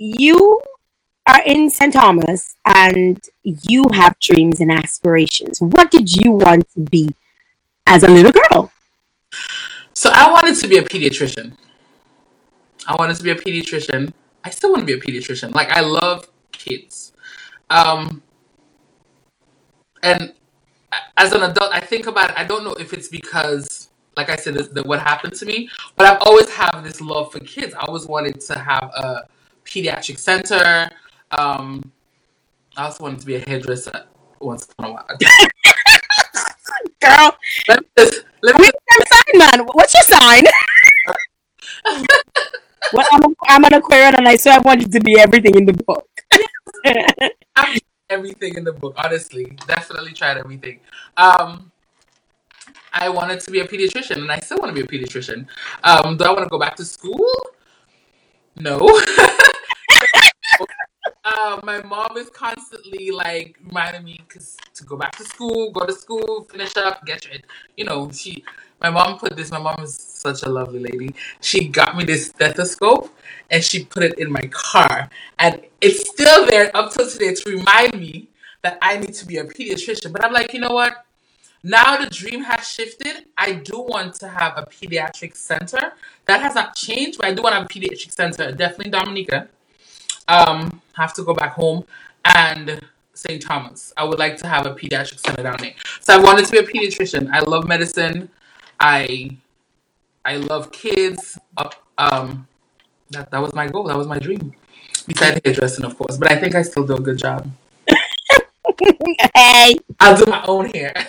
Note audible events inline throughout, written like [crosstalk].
you are in St. Thomas and you have dreams and aspirations. What did you want to be as a little girl? So I wanted to be a pediatrician. I wanted to be a pediatrician. I still want to be a pediatrician. Like I love kids. Um and as an adult I think about it, I don't know if it's because like I said, this, the, what happened to me, but I've always had this love for kids. I always wanted to have a pediatric center. Um, I also wanted to be a hairdresser once in a while. [laughs] Girl, let me just, let me what's your sign, man? What's your sign? [laughs] well, I'm, a, I'm an Aquarian and I so I wanted to be everything in the book. [laughs] Everything in the book, honestly. Definitely tried everything. Um, I wanted to be a pediatrician, and I still want to be a pediatrician. Um, do I want to go back to school? No. Uh, my mom is constantly like reminding me cause, to go back to school, go to school, finish up, get your, you know, she. My mom put this. My mom is such a lovely lady. She got me this stethoscope and she put it in my car, and it's still there up till today to remind me that I need to be a pediatrician. But I'm like, you know what? Now the dream has shifted. I do want to have a pediatric center. That has not changed, but I do want to have a pediatric center. Definitely Dominica. Um, have to go back home and St. Thomas. I would like to have a pediatric center down there. So I wanted to be a pediatrician. I love medicine. I I love kids. Um, that that was my goal. That was my dream. Besides hairdressing, of course, but I think I still do a good job. [laughs] hey. I'll do my own hair. [laughs]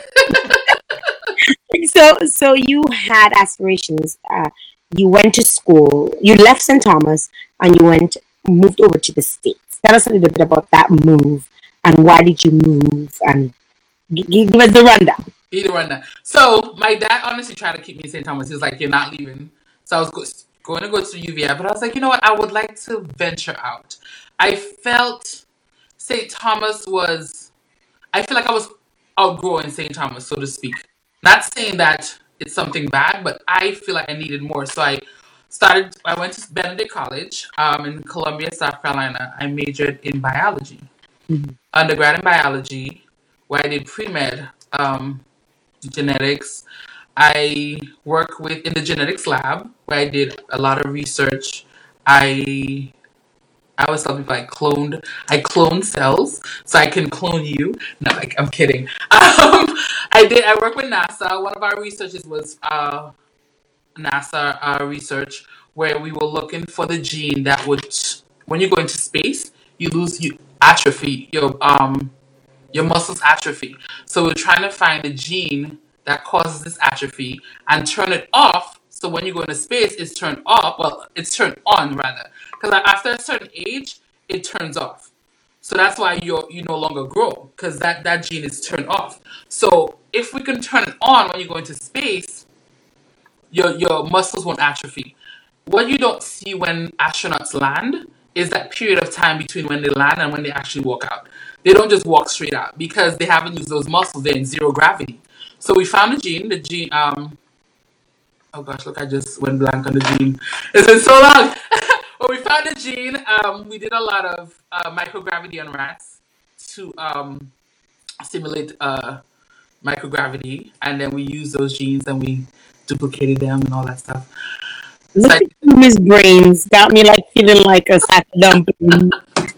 So, so you had aspirations. Uh, you went to school. You left St. Thomas and you went moved over to the states. Tell us a little bit about that move and why did you move and gi- gi- give us the rundown. One. That. So my dad honestly tried to keep me in St. Thomas. He was like, "You're not leaving." So I was go- going to go to UVI, but I was like, you know what? I would like to venture out. I felt St. Thomas was. I feel like I was outgrowing St. Thomas, so to speak. Not saying that it's something bad, but I feel like I needed more. So I started. I went to Benedict College um, in Columbia, South Carolina. I majored in biology, Mhm. undergrad in biology, where I did pre med. Um, genetics. I work with in the genetics lab where I did a lot of research. I I always tell people I cloned I cloned cells so I can clone you. No, like, I'm kidding. [laughs] Um, I did I work with NASA. One of our researches was uh, NASA uh, research where we were looking for the gene that would when you go into space you lose you atrophy your um your muscles atrophy. So we're trying to find a gene that causes this atrophy and turn it off. So when you go into space, it's turned off. Well, it's turned on rather, because after a certain age, it turns off. So that's why you you no longer grow because that that gene is turned off. So if we can turn it on when you go into space, your your muscles won't atrophy. What you don't see when astronauts land is that period of time between when they land and when they actually walk out. They don't just walk straight out because they haven't used those muscles. They're in zero gravity. So we found the gene. The gene. Um. Oh gosh, look! I just went blank on the gene. It's been so long. [laughs] well, we found the gene. Um, we did a lot of uh, microgravity on rats to um simulate uh microgravity, and then we used those genes and we duplicated them and all that stuff. It's Look like, at Miss Brains. Got me like feeling like a sack of dumpling. but [laughs]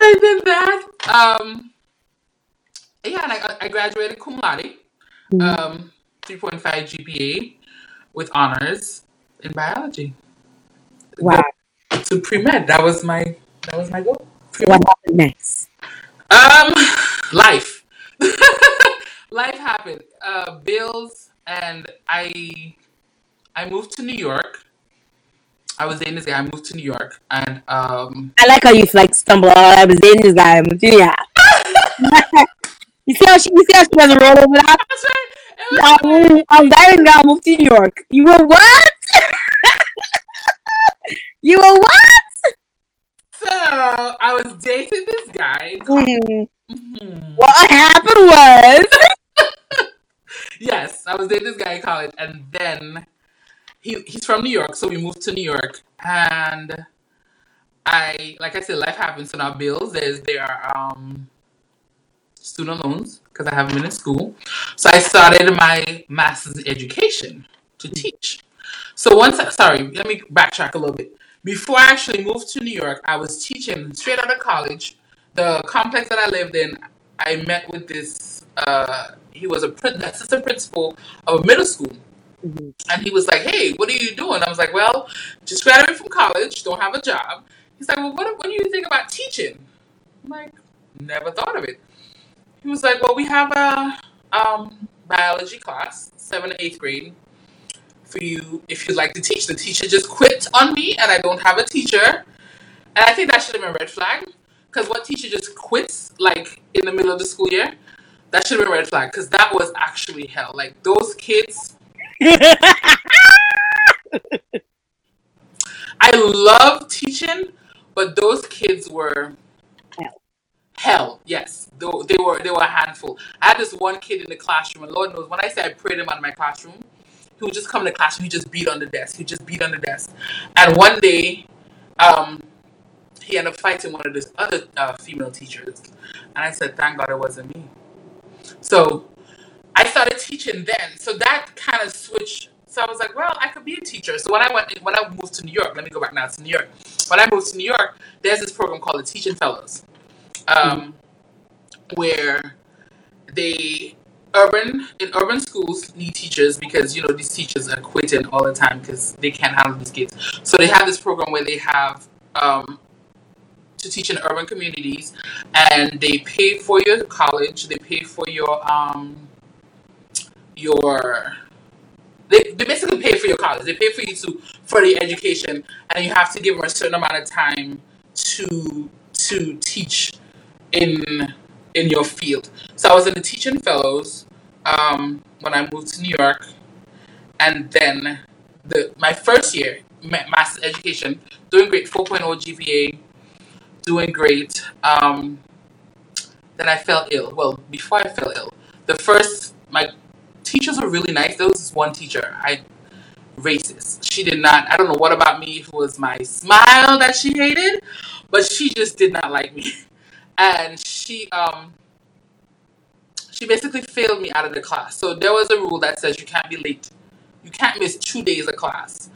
I did that. Um, yeah, and I, I graduated cum laude, um, 3.5 GPA with honors in biology. Go Wow. to pre med. That was my that was my goal. Pre What med. happened next? Um, [laughs] life. [laughs] life happened. Uh, bills, and I I moved to New York. I was dating this guy. I moved to New York, and um, I like how you like stumble out. I was dating this guy. but Yeah. [laughs] you see how she, you see how she doesn't roll over that? that's right. Was I moved- I was dating guy. I moved to New York. You were what? [laughs] you were what? So I was dating this guy. in college. Hmm. Mhm. What happened was. [laughs] Yes, I was dating this guy in college, and then he he's from New York, so we moved to New York, and I like I said, life happens. So now bills. There's there are um, student loans because I haven't been in school. So I started my master's in education to teach. So once, sorry, let me backtrack a little bit. Before I actually moved to New York, I was teaching straight out of college. The complex that I lived in, I met with this. Uh, he was a prin- assistant principal of a middle school, Mhm. and he was like, "Hey, what are you doing?" I was like, "Well, just graduated from college, don't have a job." He's like, "Well, what, what do you think about teaching?" I'm like, "Never thought of it." He was like, "Well, we have a um, biology class, seventh and eighth grade, for you if you'd like to teach." The teacher just quit on me, and I don't have a teacher. And I think that should have been a red flag, because what teacher just quits like in the middle of the school year? That should have been a red flag, because that was actually hell. Like those kids, [laughs] I love teaching, but those kids were Hell. hell. Yes, they, were- they were they were a handful. I had this one kid in the classroom, and Lord knows when I say I prayed him out of my classroom, he would just come in the classroom, he just beat on the desk, he just beat on the desk. And one day, um, he ended up fighting one of his other uh, female teachers, and I said, "Thank God it wasn't me." So I started teaching then. So that kind of switched. So I was like, well, I could be a teacher. So when I went, when I moved to New York, let me go back now to New York. When I moved to New York, there's this program called the Teaching Fellows, um, where they urban in urban schools need teachers because you know these teachers are quitting all the time because they can't handle these kids. So they have this program where they have um, to teach in urban communities, and they pay for your college, they pay for your um, your they, they basically pay for your college. They pay for you to for the education, and you have to give them a certain amount of time to to teach in in your field. So I was in the teaching fellows um, when I moved to New York, and then the my first year master's education, doing great, 4.0 GPA, doing great. Um, then I fell ill. Well, before I fell ill, the first my teachers were really nice. There was this one teacher, I racist. She did not. I don't know what about me. If it was my smile that she hated, but she just did not like me, [laughs] and she um she basically failed me out of the class. So there was a rule that says you can't be late. You can't miss two days of class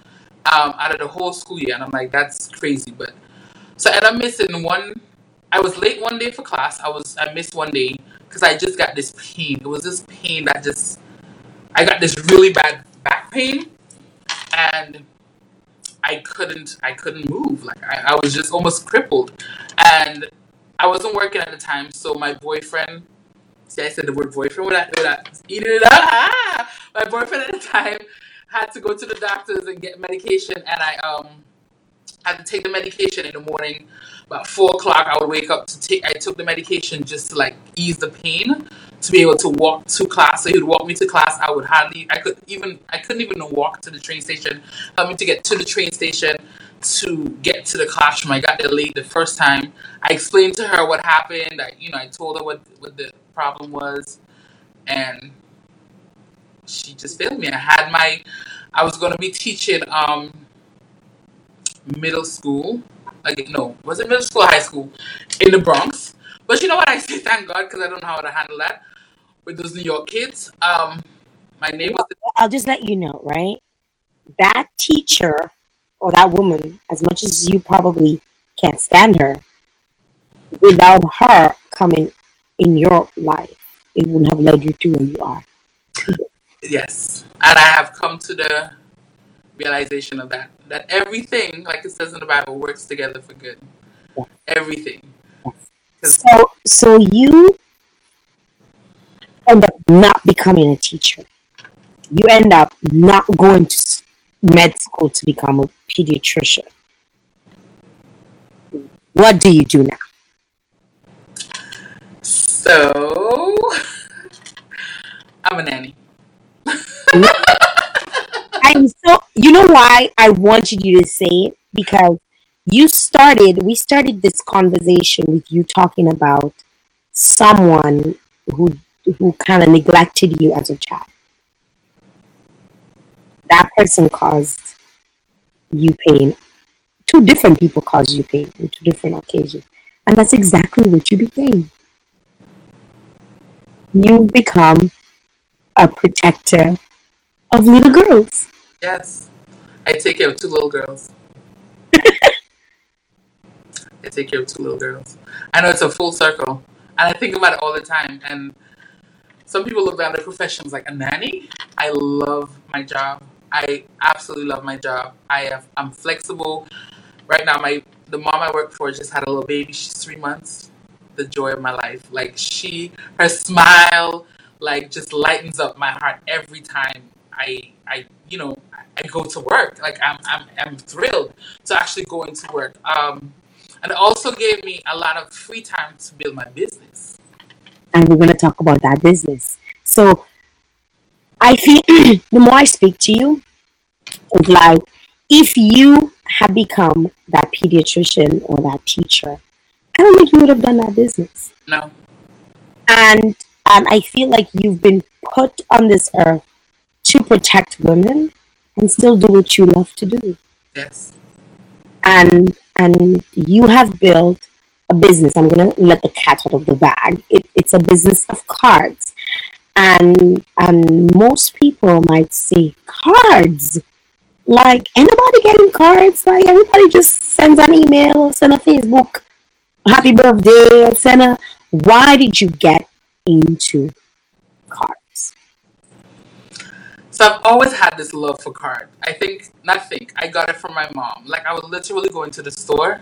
um, out of the whole school year. And I'm like, that's crazy. But so I ended up missing one. I was late one day for class. I was I missed one day because I just got this pain. It was this pain that just I got this really bad back pain, and I couldn't I couldn't move. Like I, I was just almost crippled, and I wasn't working at the time. So my boyfriend, see, I said the word boyfriend. Would I, would I eat it up? Ah! [laughs] My boyfriend at the time had to go to the doctors and get medication, and I um had to take the medication in the morning. About four o'clock, I would wake up to take. I took the medication just to like ease the pain, to be able to walk to class. So he would walk me to class. I would hardly. I could even. I couldn't even walk to the train station. Help me to get to the train station to get to the classroom. I got there late the first time. I explained to her what happened. I, you know, I told her what what the problem was, and she just failed me. I had my. I was going to be teaching um middle school. Like, no, was it middle school or high school in the Bronx? But you know what? [laughs] I say thank God because I don't know how to handle that with those New York kids. Um, my name was I'll just let you know, right? That teacher or that woman, as much as you probably can't stand her, without her coming in your life, it wouldn't have led you to where you are. yes, and I have come to the realization of that that everything, like it says in the Bible, works together for good. Everything. So, so you end up not becoming a teacher. You end up not going to med school to become a pediatrician. What do you do now? So [laughs] I'm a nanny. I'm so you know why I wanted you to say it because you started we started this conversation with you talking about someone who who kind of neglected you as a child. That person caused you pain two different people caused you pain on two different occasions. And that's exactly what you became. You become a protector of little girls. Yes. I take care of two little girls. [laughs] I take care of two little girls. I know it's a full circle. And I think about it all the time. And some people look down their professions like a nanny. I love my job. I absolutely love my job. I have I'm flexible. Right now my the mom I work for just had a little baby. She's three months. The joy of my life. Like she her smile like just lightens up my heart every time I I you know I go to work. Like I'm I'm I'm thrilled to actually go into work. Um and it also gave me a lot of free time to build my business. And we're going to talk about that business. So I feel [clears throat] the more I speak to you, it's like if you had become that pediatrician or that teacher, I don't think you would have done that business. No. And and I feel like you've been put on this earth to protect women and still do what you love to do. Yes. And and you have built a business. I'm gonna let the cat out of the bag. It, it's a business of cards, and and most people might say cards. Like anybody getting cards? Like everybody just sends an email, send a Facebook, happy birthday, send a. Why did you get into cards? So I've always had this love for card. I think, not think, I got it from my mom. Like I would literally go into the store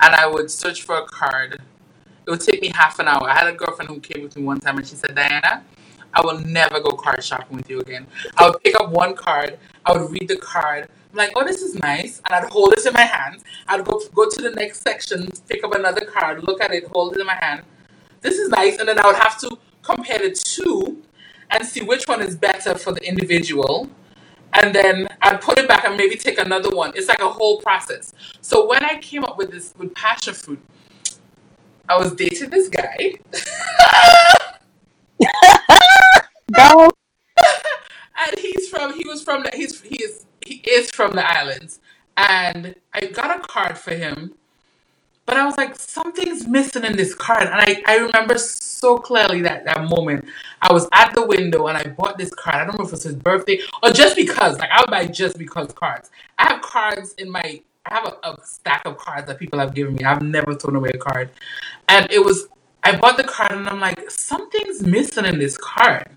and I would search for a card. It would take me half an hour. I had a girlfriend who came with me one time and she said, Diana, I will never go card shopping with you again. I would pick up one card, I would read the card. I'm like, oh, this is nice. And I'd hold it in my hand. I'd go go to the next section, pick up another card, look at it, hold it in my hand. This is nice. And then I would have to compare the two and see which one is better for the individual. And then I'd put it back and maybe take another one. It's like a whole process. So when I came up with this with passion fruit, I was dating this guy. [laughs] And he's from he was from the he's he is he is from the islands and i got a card for him but i was like something's missing in this card and i i remember so clearly that that moment i was at the window and i bought this card i don't know if it's his birthday or just because like i would buy just because cards i have cards in my i have a, a stack of cards that people have given me i've never thrown away a card and it was i bought the card and i'm like something's missing in this card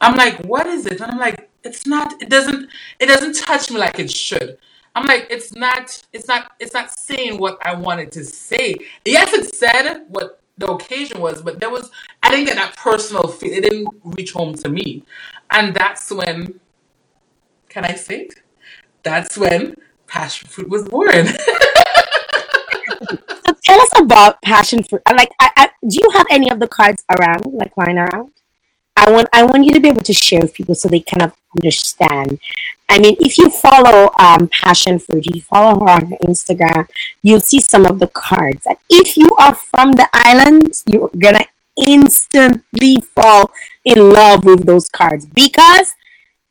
I'm like, what is it? And I'm like, it's not. It doesn't. It doesn't touch me like it should. I'm like, it's not. It's not. It's not saying what I wanted to say. Yes, it said what the occasion was, but there was. I didn't get that personal feel. It didn't reach home to me, and that's when. Can I say it? That's when passion fruit was born. so [laughs] tell us about passion fruit. Like, I, I, do you have any of the cards around, like lying around? I want I want you to be able to share with people so they kind of understand. I mean, if you follow um, Passion Fruit, you follow her on Instagram, you'll see some of the cards. And if you are from the islands, you're gonna instantly fall in love with those cards because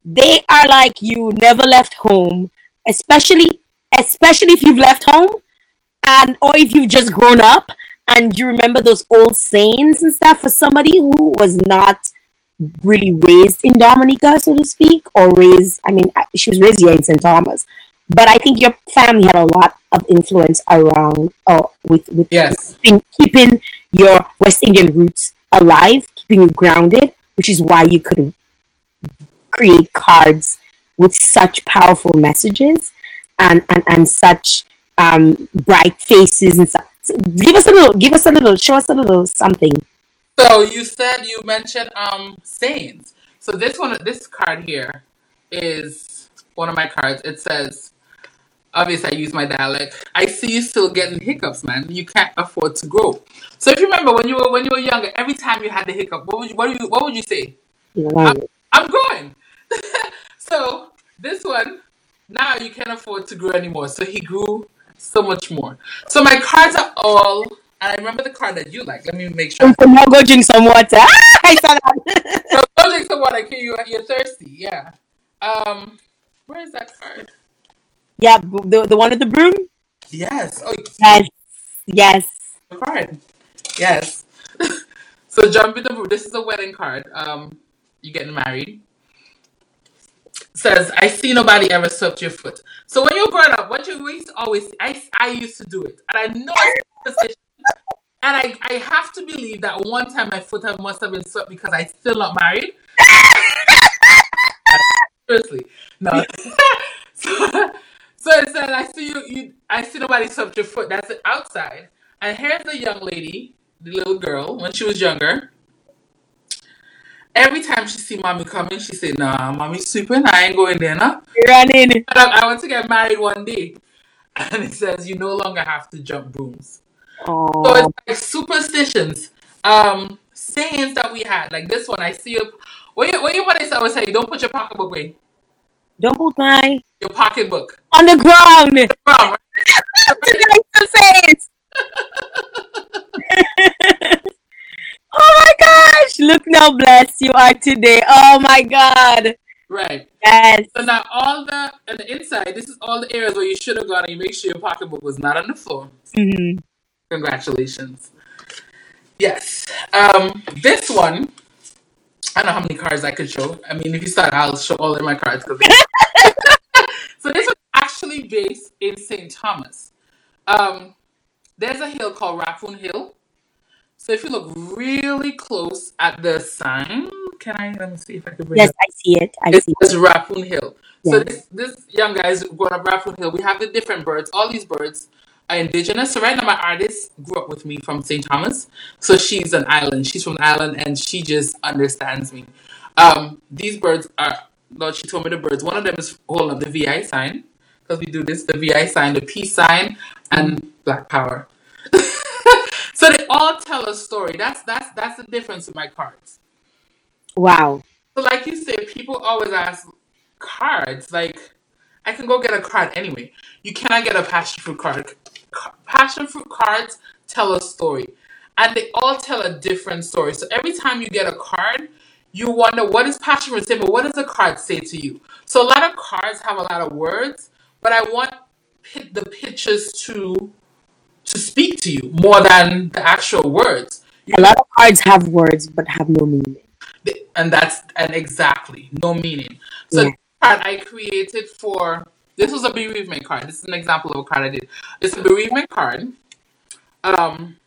they are like you never left home, especially especially if you've left home and or if you've just grown up and you remember those old sayings and stuff for somebody who was not really raised in Dominica, so to speak, or raised, I mean, she was raised here in St. Thomas. But I think your family had a lot of influence around uh, with, with yes. keeping, keeping your West Indian roots alive, keeping you grounded, which is why you could create cards with such powerful messages and, and, and such um, bright faces and stuff. So give us a little, give us a little, show us a little something So you said you mentioned um sayings. So this one, this card here is one of my cards. It says, obviously I use my dialect. I see you still getting hiccups, man. You can't afford to grow. So if you remember when you were when you were younger, every time you had the hiccup, what would you what would you what would you say? I'm, Right. I'm growing. [laughs] so this one now you can't afford to grow anymore. So he grew so much more. So my cards are all. And I remember the card that you like. Let me make sure. So now go drink some water. Ah, I saw So that. [laughs] go drink some water. You? You're thirsty. Yeah. Um, where is that card? Yeah, the, the one with the broom? Yes. Oh, Yes. Yes. the card. Yes. [laughs] so jump in the broom. This is a wedding card. Um, you getting married. Says, I see nobody ever swept your foot. So when you're growing up, what you used to always, I, I used to do it. And I know it's. [laughs] And I, I have to believe that one time my foot must have been swept because I still not married. [laughs] Seriously. No. [laughs] so, so it said, I see you, you, I see nobody swept your foot. That's it outside. And here's the young lady, the little girl, when she was younger. Every time she see mommy coming, she say, "Nah, mommy's sweeping. I ain't going there now." Running. I, I want to get married one day, [laughs] and it says you no longer have to jump brooms. So Oh, it's like superstitions, um, sayings that we had. Like this one, I see you. What you, what you what I always say? Don't put your pocketbook away. don't put my Your pocketbook. on the ground. Wrong, right? Today to say it. [laughs] oh my gosh! Look now, blessed you are today. Oh my God! Right. Yes. So now all the on the inside, this is all the areas where you should have gone, and you make sure your pocketbook was not on the floor. Congratulations. Yes. Um, this one, I don't know how many cards I could show. I mean, if you start, I'll show all of my cards. 'cause- [laughs] so this was actually based in St. Thomas. Um, there's a hill called Raphune Hill. So if you look really close at the sign, can I let me see if I can bring it Yes, it? I see it. I It see. says Raphune Hill. So Yeah. this this young guy is going up Raphune Hill. We have the different birds. All these birds indigenous. So right now my artist grew up with me from St. Thomas. So she's an island. She's from the island and she just understands me. Um, these birds are Lord, she told me the birds. One of them is holding up the VI sign. Because we do this, the VI sign, the peace sign, and black power. [laughs] so they all tell a story. That's that's that's the difference with my cards. Wow. So like you said, people always ask cards. Like I can go get a card anyway. You cannot get a passion fruit card. Ca- Passion fruit cards tell a story, and they all tell a different story. So every time you get a card, you wonder what is passion fruit saying, but what does the card say to you? So a lot of cards have a lot of words, but I want pi- the pictures to to speak to you more than the actual words. You A lot of cards have words but have no meaning. And that's and exactly no meaning. So Yeah. this card I created for this was a bereavement card. This is an example of a card I did. It's a bereavement card. Um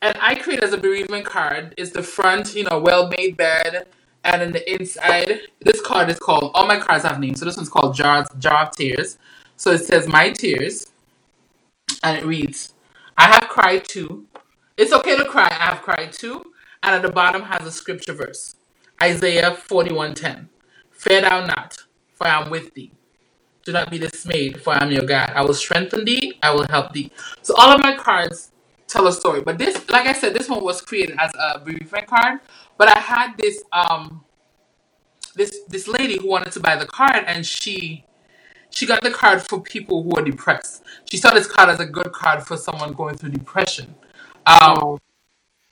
and I created as a bereavement card. It's the front, you know, well made bed, and then the inside. This card is called all my cards have names. So this one's called Jar Jar of Tears. So it says my tears and it reads, I have cried too. It's okay to cry, I have cried too. And at the bottom has a scripture verse. Isaiah 41:10. Fear thou not, for I am with thee. Do not be dismayed, for I am your God. I will strengthen thee, I will help thee. So all of my cards tell a story. But this, like I said, this one was created as a bereavement card. But I had this um this this lady who wanted to buy the card and she she got the card for people who are depressed. She saw this card as a good card for someone going through depression. Um, Wow.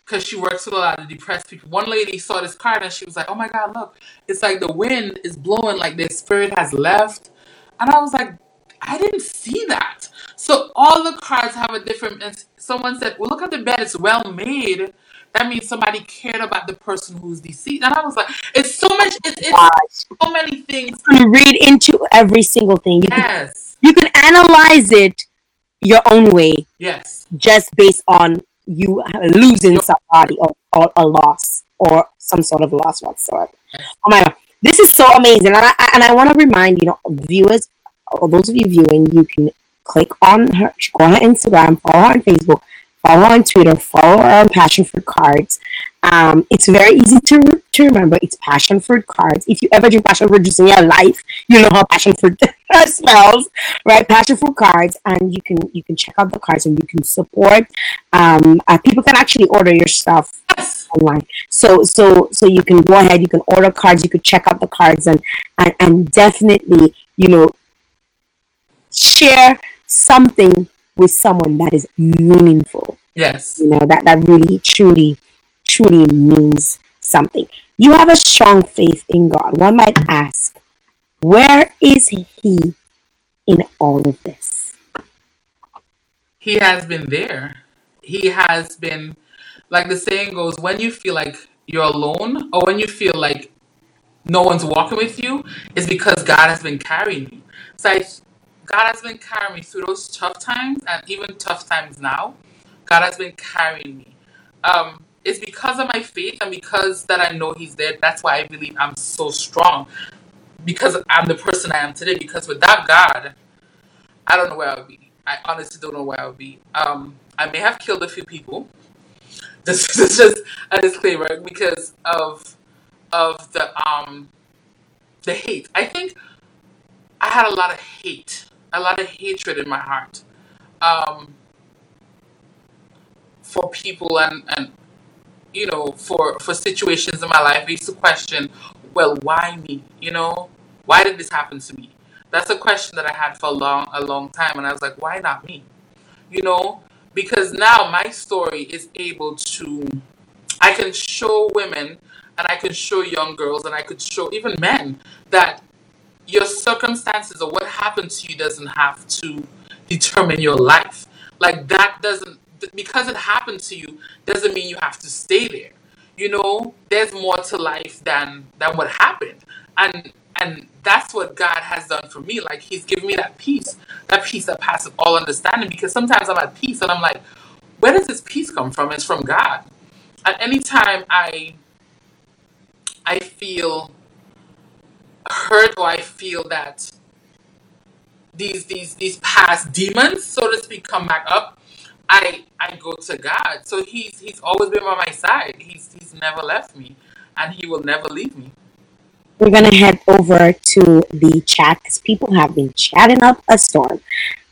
because she works with a lot of depressed people. One lady saw this card and she was like, "Oh my God, look! It's like the wind is blowing, like their spirit has left." And I was like, "I didn't see that." So all the cards have a different. And someone said, "Well, look at the bed; it's well made." That means somebody cared about the person who's deceased. And I was like, "It's so much. It's, it's so many things." You can read into every single thing. You can Yes, you can analyze it your own way yes, just based on you losing somebody or, or a loss or some sort of loss whatsoever. Oh my god, this is so amazing, and I, and I want to remind you know viewers, or those of you viewing, you can click on her, go on her Instagram, follow her on Facebook, follow her on Twitter, follow her on Passion for Cards. Um, it's very easy to re- to remember. It's passion fruit cards. If you ever drink passion fruit juice in your life, you know how passion fruit [laughs] smells, right? Passion fruit cards, and you can you can check out the cards and you can support. Um, uh, people can actually order your stuff online. So so so you can go ahead. You can order cards. You could check out the cards and and and definitely you know share something with someone that is meaningful Yes. you know that that really truly means something you have a strong faith in god one might ask where is he in all of this? He has been there. He has been, like the saying goes, when you feel like you're alone or when you feel like no one's walking with you, it's because God has been carrying you. So I, God has been carrying me through those tough times and even tough times now. God has been carrying me. Um, it's because of my faith and because that I know He's there. That's why I believe I'm so strong. Because I'm the person I am today. Because without God, I don't know where I would be. I honestly don't know where I would be. Um, I may have killed a few people. This, [laughs] this is just a disclaimer because of of the um the hate. I think I had a lot of hate, a lot of hatred in my heart um, for people and and you know for for situations in my life. I used to question, well, why me? You know, why did this happen to me? That's a question that I had for a long a long time, and I was like, why not me? You know, because now my story is able to I can show women and I can show young girls and I could show even men that your circumstances or what happened to you doesn't have to determine your life. Like that doesn't because it happened to you doesn't mean you have to stay there. You know, there's more to life than than what happened. And and that's what God has done for me. Like he's given me that peace, that peace that passes all understanding because sometimes I'm at peace and I'm like, where does this peace come from? It's from God. At any time I I feel hurt or I feel that these these these past demons, so to speak, come back up, I I go to God. So He's He's always been by my side. He's He's never left me, and He will never leave me. We're gonna head over to the chat because people have been chatting up a storm,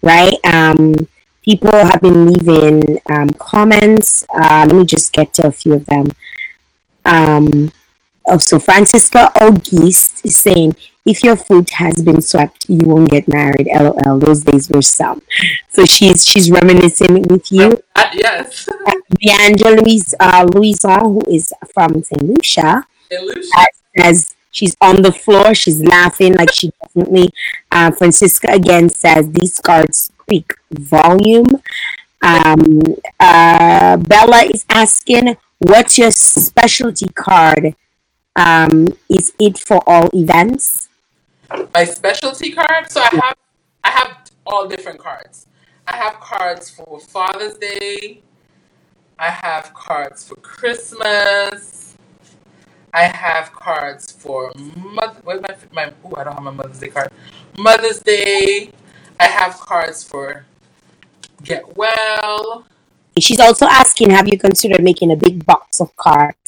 right? Um, people have been leaving um, comments. Uh, let me just get to a few of them. Um, so Francisca August is saying, if your foot has been swept, you won't get married. LOL. Those days were some. So she's she's reminiscing with you. Uh, yes, Uh, Louise uh, Louison, who is from St. Lucia, illusion. uh, says she's on the floor. She's laughing like she definitely. Uh, Francisca again says these cards speak volume. Um, uh, Bella is asking, what's your specialty card? Um, is it for all events? My specialty card. So I have I have all different cards. I have cards for Father's Day. I have cards for Christmas. I have cards for mother. Where's my my? Oh, I don't have my Mother's Day card. Mother's Day. I have cards for Get Well. She's also asking, have you considered making a big box of cards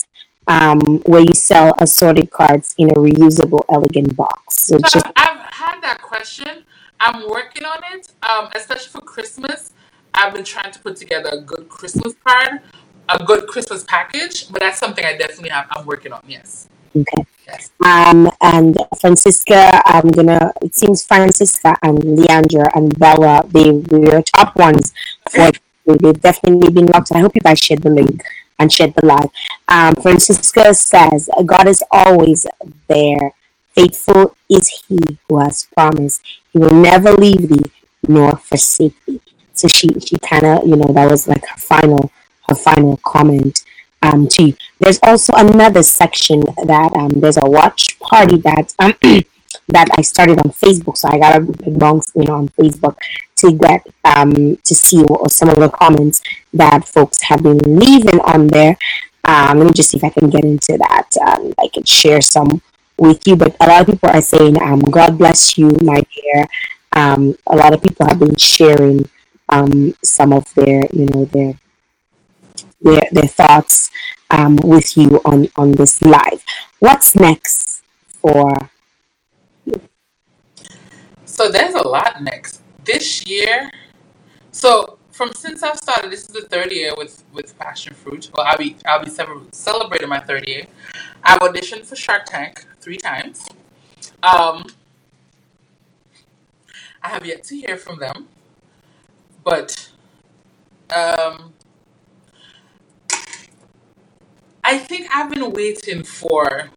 um, where you sell assorted cards in a reusable, elegant box? So So just I've, had that question. I'm working on it, um, especially for Christmas. I've been trying to put together a good Christmas card, a good Christmas package, but that's something I definitely have. I'm working on. Yes, okay. yes. Um, and Francisca, I'm gonna. It seems Francisca and Leandra and Bella, they were top ones for. They've definitely been locked. I hope you guys shared the link and shared the light. Um, Francisca says, "God is always there. Faithful is He who has promised. He will never leave thee nor forsake thee." So she, she kind of, you know, that was like her final, her final comment um, to you. There's also another section that um, there's a watch party that um, [clears throat] that I started on Facebook. So I got a bounce in on Facebook to get um, to see what some of the comments that folks have been leaving on there. Um, let me just see if I can get into that. Um, I can share some with you. But a lot of people are saying, um, "God bless you, my dear." Um, a lot of people have been sharing um, some of their, you know, their their, their thoughts um, with you on on this live. What's next for So there's a lot next this year. So from since I've started, this is the third year with with Passion Fruit. Well, I'll be I'll be celebrating my third year. I've auditioned for Shark Tank three times. Um, I have yet to hear from them, but um, I think I've been waiting for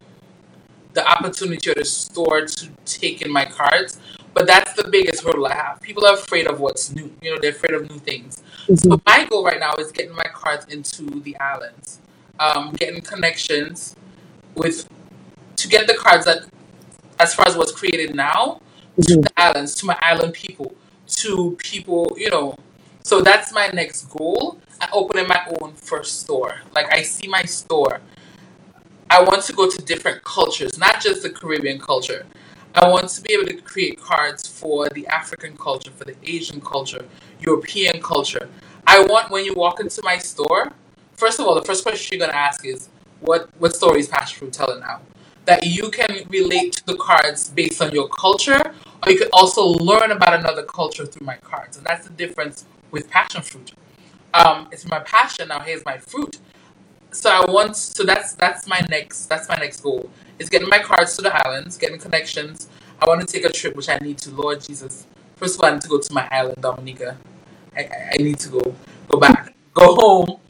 the opportunity or the store to take in my cards. But that's the biggest hurdle I have. People are afraid of what's new. You know, they're afraid of new things. Mhm. So my goal right now is getting my cards into the islands, um, getting connections with to get the cards that, as far as what's created now, to Mhm. the islands, to my island people, to people, you know. So that's my next goal. I opening my own first store. Like I see my store. I want to go to different cultures, not just the Caribbean culture. I want to be able to create cards for the African culture, for the Asian culture, European culture. I want when you walk into my store, first of all, the first question you're gonna ask is, what what story is Passion Fruit telling now? That you can relate to the cards based on your culture, or you can also learn about another culture through my cards, and that's the difference with Passion Fruit. Um, it's my passion now. Here's my fruit so I want so that's that's my next that's my next goal is getting my cards to the islands, getting connections. I want to take a trip, which I need to. Lord Jesus, first of all, I need to go to my island, Dominica. I, I, I need to go go back, go home.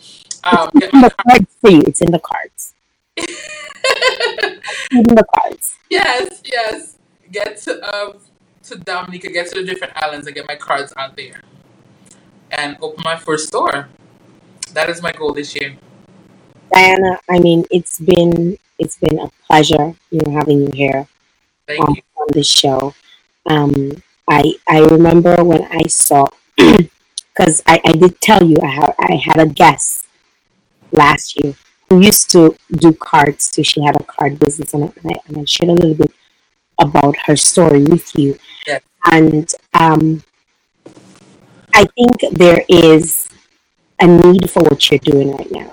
Um, It's get in my the cards for you. It's in the cards. [laughs] In the cards. yes, yes. Get to um to Dominica, get to the different islands, and get my cards out there, and open my first store. That is my goal this year. Diana, I mean, it's been it's been a pleasure, you know, having you here you. on the show. Um, I I remember when I saw [clears throat] because I, I did tell you I had I had a guest last year who used to do cards too. She had a card business, and I, and I, shared a little bit about her story with you. Yes. And um, I think there is a need for what you're doing right now.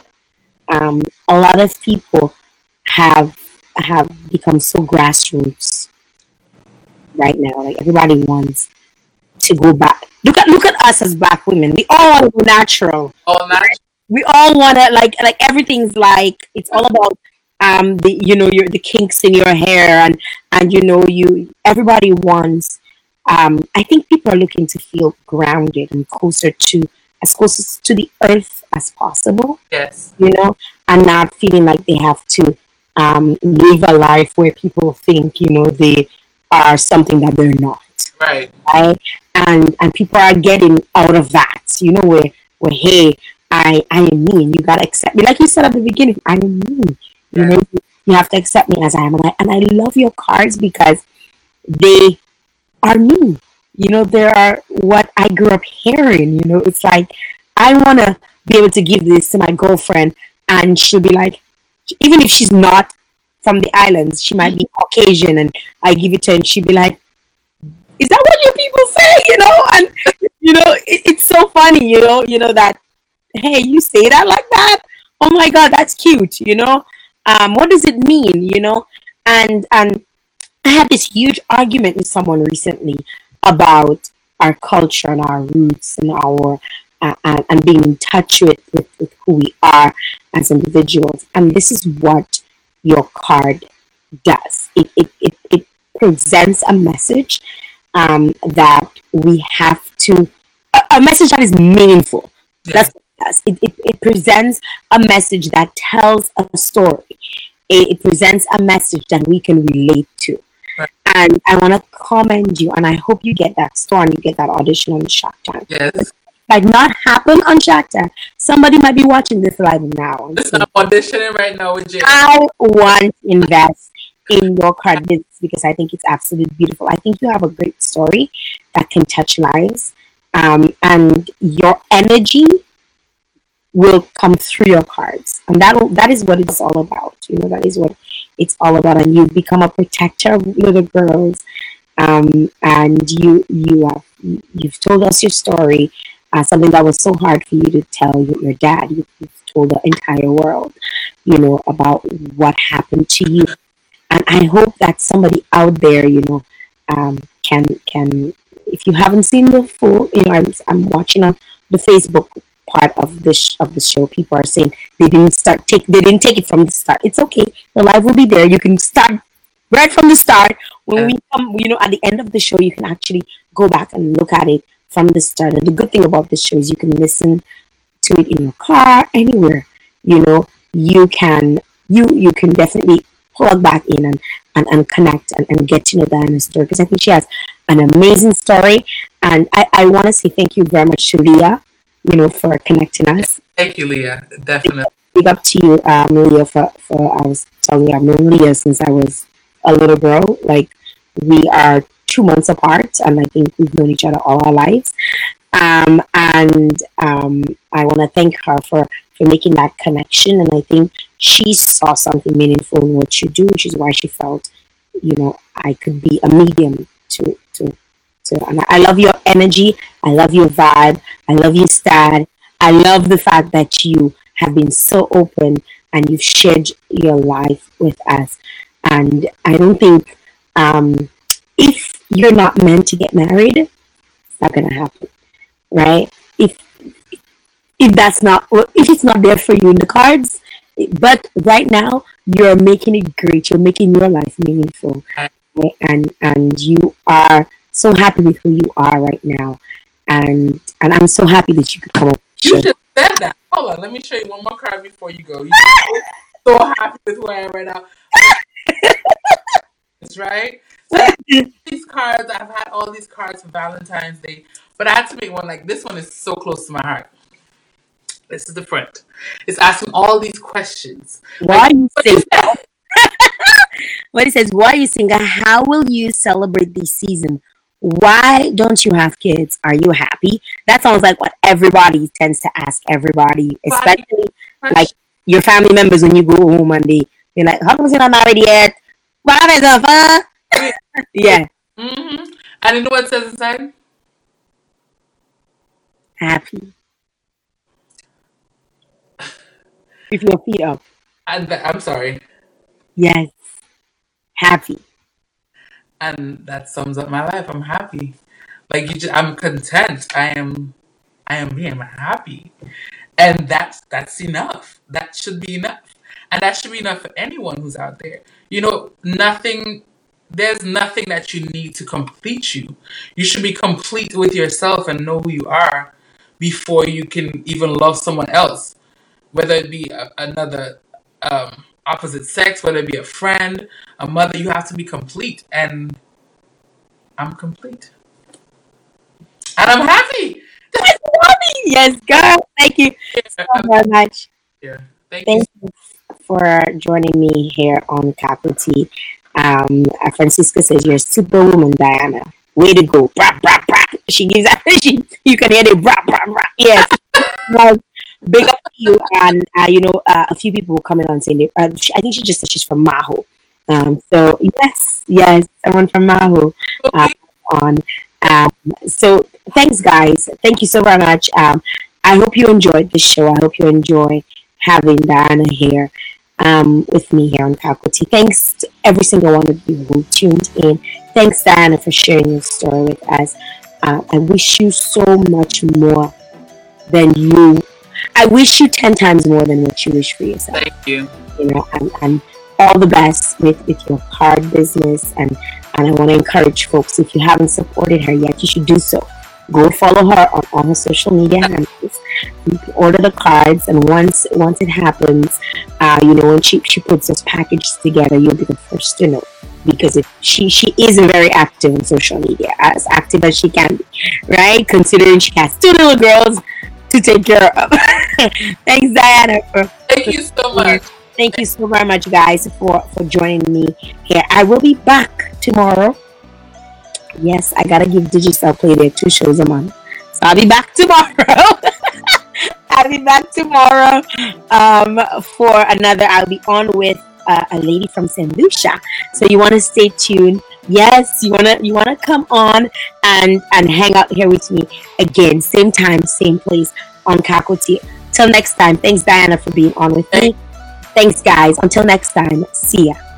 Um, a lot of people have have become so grassroots right now. Like everybody wants to go back. Look at look at us as black women. We all want to go natural. All that We all want to like like everything's like it's all about um the you know your the kinks in your hair and and you know you everybody wants um I think people are looking to feel grounded and closer to as close to the earth as possible yes, you know, and not feeling like they have to um, live a life where people think, you know, they are something that they're not, right, right? And and people are getting out of that, you know, where where hey, I I am me, and you gotta accept me, like you said at the beginning, I am me, you know, you have to accept me as I am, and I and I love your cards because they are me. You know, they are what I grew up hearing. You know, it's like I want to be able to give this to my girlfriend, and she'll be like, even if she's not from the islands, she might be Caucasian, and I give it to her, and she'll be like, "Is that what your people say?" You know, and you know, it, it's so funny. You know, you know that. Hey, you say that like that? Oh my God, that's cute. You know, um, what does it mean? You know, and and I had this huge argument with someone recently about our culture and our roots and our uh, and, and being in touch with, with, with who we are as individuals. And this is what your card does. It it, it, it presents a message um, that we have to a, a message that is meaningful. yeah, That's what it does. It, it, it presents a message that tells a story. It, it presents a message that we can relate to. And I want to commend you, and I hope you get that store and you get that audition on Shark Tank. yes. Like not happen on Shark Tank. Somebody might be watching this live now. Listen, I'm auditioning right now with Jay. I want to invest in your card business because I think it's absolutely beautiful. I think you have a great story that can touch lives, um, and your energy will come through your cards, and that that is what it's all about. You know, that is what it's all about. And you've become a protector of little girls, um, and you you have you've told us your story, uh, something that was so hard for you to tell your, dad. You, you've told the entire world, you know, about what happened to you, and I hope that somebody out there, you know, um, can can if you haven't seen the full, you know, I'm I'm watching on the Facebook part of this of the show. People are saying they didn't start take they didn't take it from the start. It's okay. The live will be there. You can start right from the start. When we come, you know, at the end of the show, you can actually go back and look at it from the start. And the good thing about this show is you can listen to it in your car, anywhere. You know, you can you you can definitely plug back in and, and, and connect and, and get to know Diana's story because I think she has an amazing story. And I, I want to say thank you very much to you know, for connecting us. Thank you, Leah. Definitely. Big up to you, um, Leah, for, for I was telling you, I've known Leah since I was a little girl. Like, we are two months apart, and I think we've known each other all our lives. Um, and um, I want to thank her for, for making that connection. And I think she saw something meaningful in what you do, which is why she felt, you know, I could be a medium to to I love your energy. I love your vibe. I love your style. I love the fact that you have been so open and you've shared your life with us. And I don't think um, if you're not meant to get married, it's not gonna happen, right? If if that's not if it's not there for you in the cards, but right now you're making it great. You're making your life meaningful, and and you are so happy with who you are right now, and and I'm so happy that you could come up. You just said that. Hold on, let me show you one more card before you go. You so happy with who I am right now. That's right. So these cards, I've had all these cards for Valentine's Day, but I had to make one like this one is so close to my heart. This is the front. It's asking all these questions. Why Like, you single? [laughs] what it says, why are you single? How will you celebrate this season? Why don't you have kids? Are you happy? That sounds like what everybody tends to ask everybody, especially like your family members when you go home and they, they're like, How come you're not married yet? What happened? [laughs] Yeah, hmm And you know what it says inside? happy. With your feet up. Th- I'm sorry. Yes. Happy. And that sums up my life. I'm happy. Like you just, I'm content. I am I am being happy. And that's that's enough. That should be enough. And that should be enough for anyone who's out there. You know, nothing there's nothing that you need to complete you. You should be complete with yourself and know who you are before you can even love someone else, whether it be a, another um, opposite sex, whether it be a friend, a mother. You have to be complete, and I'm complete, and I'm happy. Yes, girl. Thank you so very much. Yeah, thank you. Thank you for joining me here on Capital T. Um, uh, Francisca says you're a superwoman, Diana. Way to go! Brap, brap, brap. She gives that. [laughs] She, you can hear the brap, brap, brap. Yes. [laughs] well, big up you. And uh, you know, uh, a few people were coming on saying, uh, she, I think she just said she's from Maho. Um, so yes, yes, someone from Maho uh, on. Um, so thanks, guys. Thank you so very much. Um, I hope you enjoyed the show. I hope you enjoy having Diana here um, with me here on Faculty. Thanks to every single one of you who tuned in. Thanks, Diana, for sharing your story with us. Uh, I wish you so much more than you. I wish you 10 times more than what you wish for yourself Thank you. you know, and, and all the best with, with your card business. And, and I want to encourage folks, if you haven't supported her yet, you should do so. Go follow her on all her social media handles. Order the cards, and once once it happens, uh, you know when she, she puts those packages together, you'll be the first to know because if she she is very active on social media, as active as she can be, right? Considering she has two little girls to take care of. [laughs] Thanks, Diana, for Thank you so much. Thank you so very much, guys, for for joining me here. I will be back tomorrow. Yes, I gotta give Digicel Play their two shows a month, so I'll be back [laughs] tomorrow. I'll be back tomorrow um, for another. I'll be on with uh, a lady from St. Lucia, so you want to stay tuned. Yes, you wanna you wanna come on and and hang out here with me again, same time, same place on Kakoti. Till next time, thanks Diana for being on with me. Thanks, guys. Until next time, see ya.